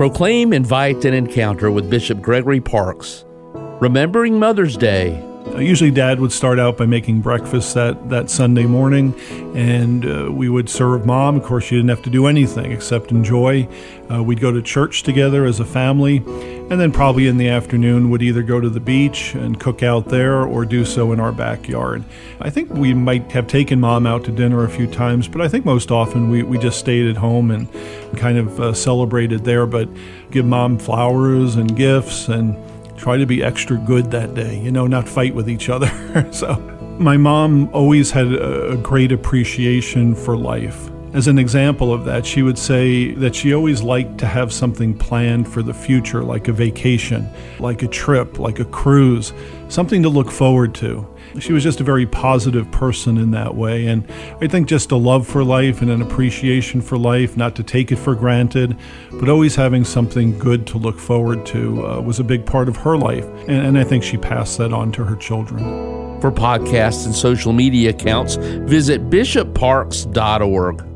Proclaim, invite, and encounter with Bishop Gregory Parkes. Remembering Mother's Day. Usually, Dad would start out by making breakfast that, that Sunday morning, and uh, we would serve Mom. Of course, she didn't have to do anything except enjoy. Uh, we'd go to church together as a family, and then probably in the afternoon would either go to the beach and cook out there or do so in our backyard. I think we might have taken Mom out to dinner a few times, but I think most often we, we just stayed at home and kind of uh, celebrated there, but give Mom flowers and gifts and try to be extra good that day, you know, not fight with each other. so, my mom always had a, great appreciation for life. As an example of that, she would say that she always liked to have something planned for the future, like a vacation, like a trip, like a cruise, something to look forward to. She was just a very positive person in that way. And I think just a love for life and an appreciation for life, not to take it for granted, but always having something good to look forward to uh, was a big part of her life. And, and I think she passed that on to her children. For podcasts and social media accounts, visit bishopparkes.org.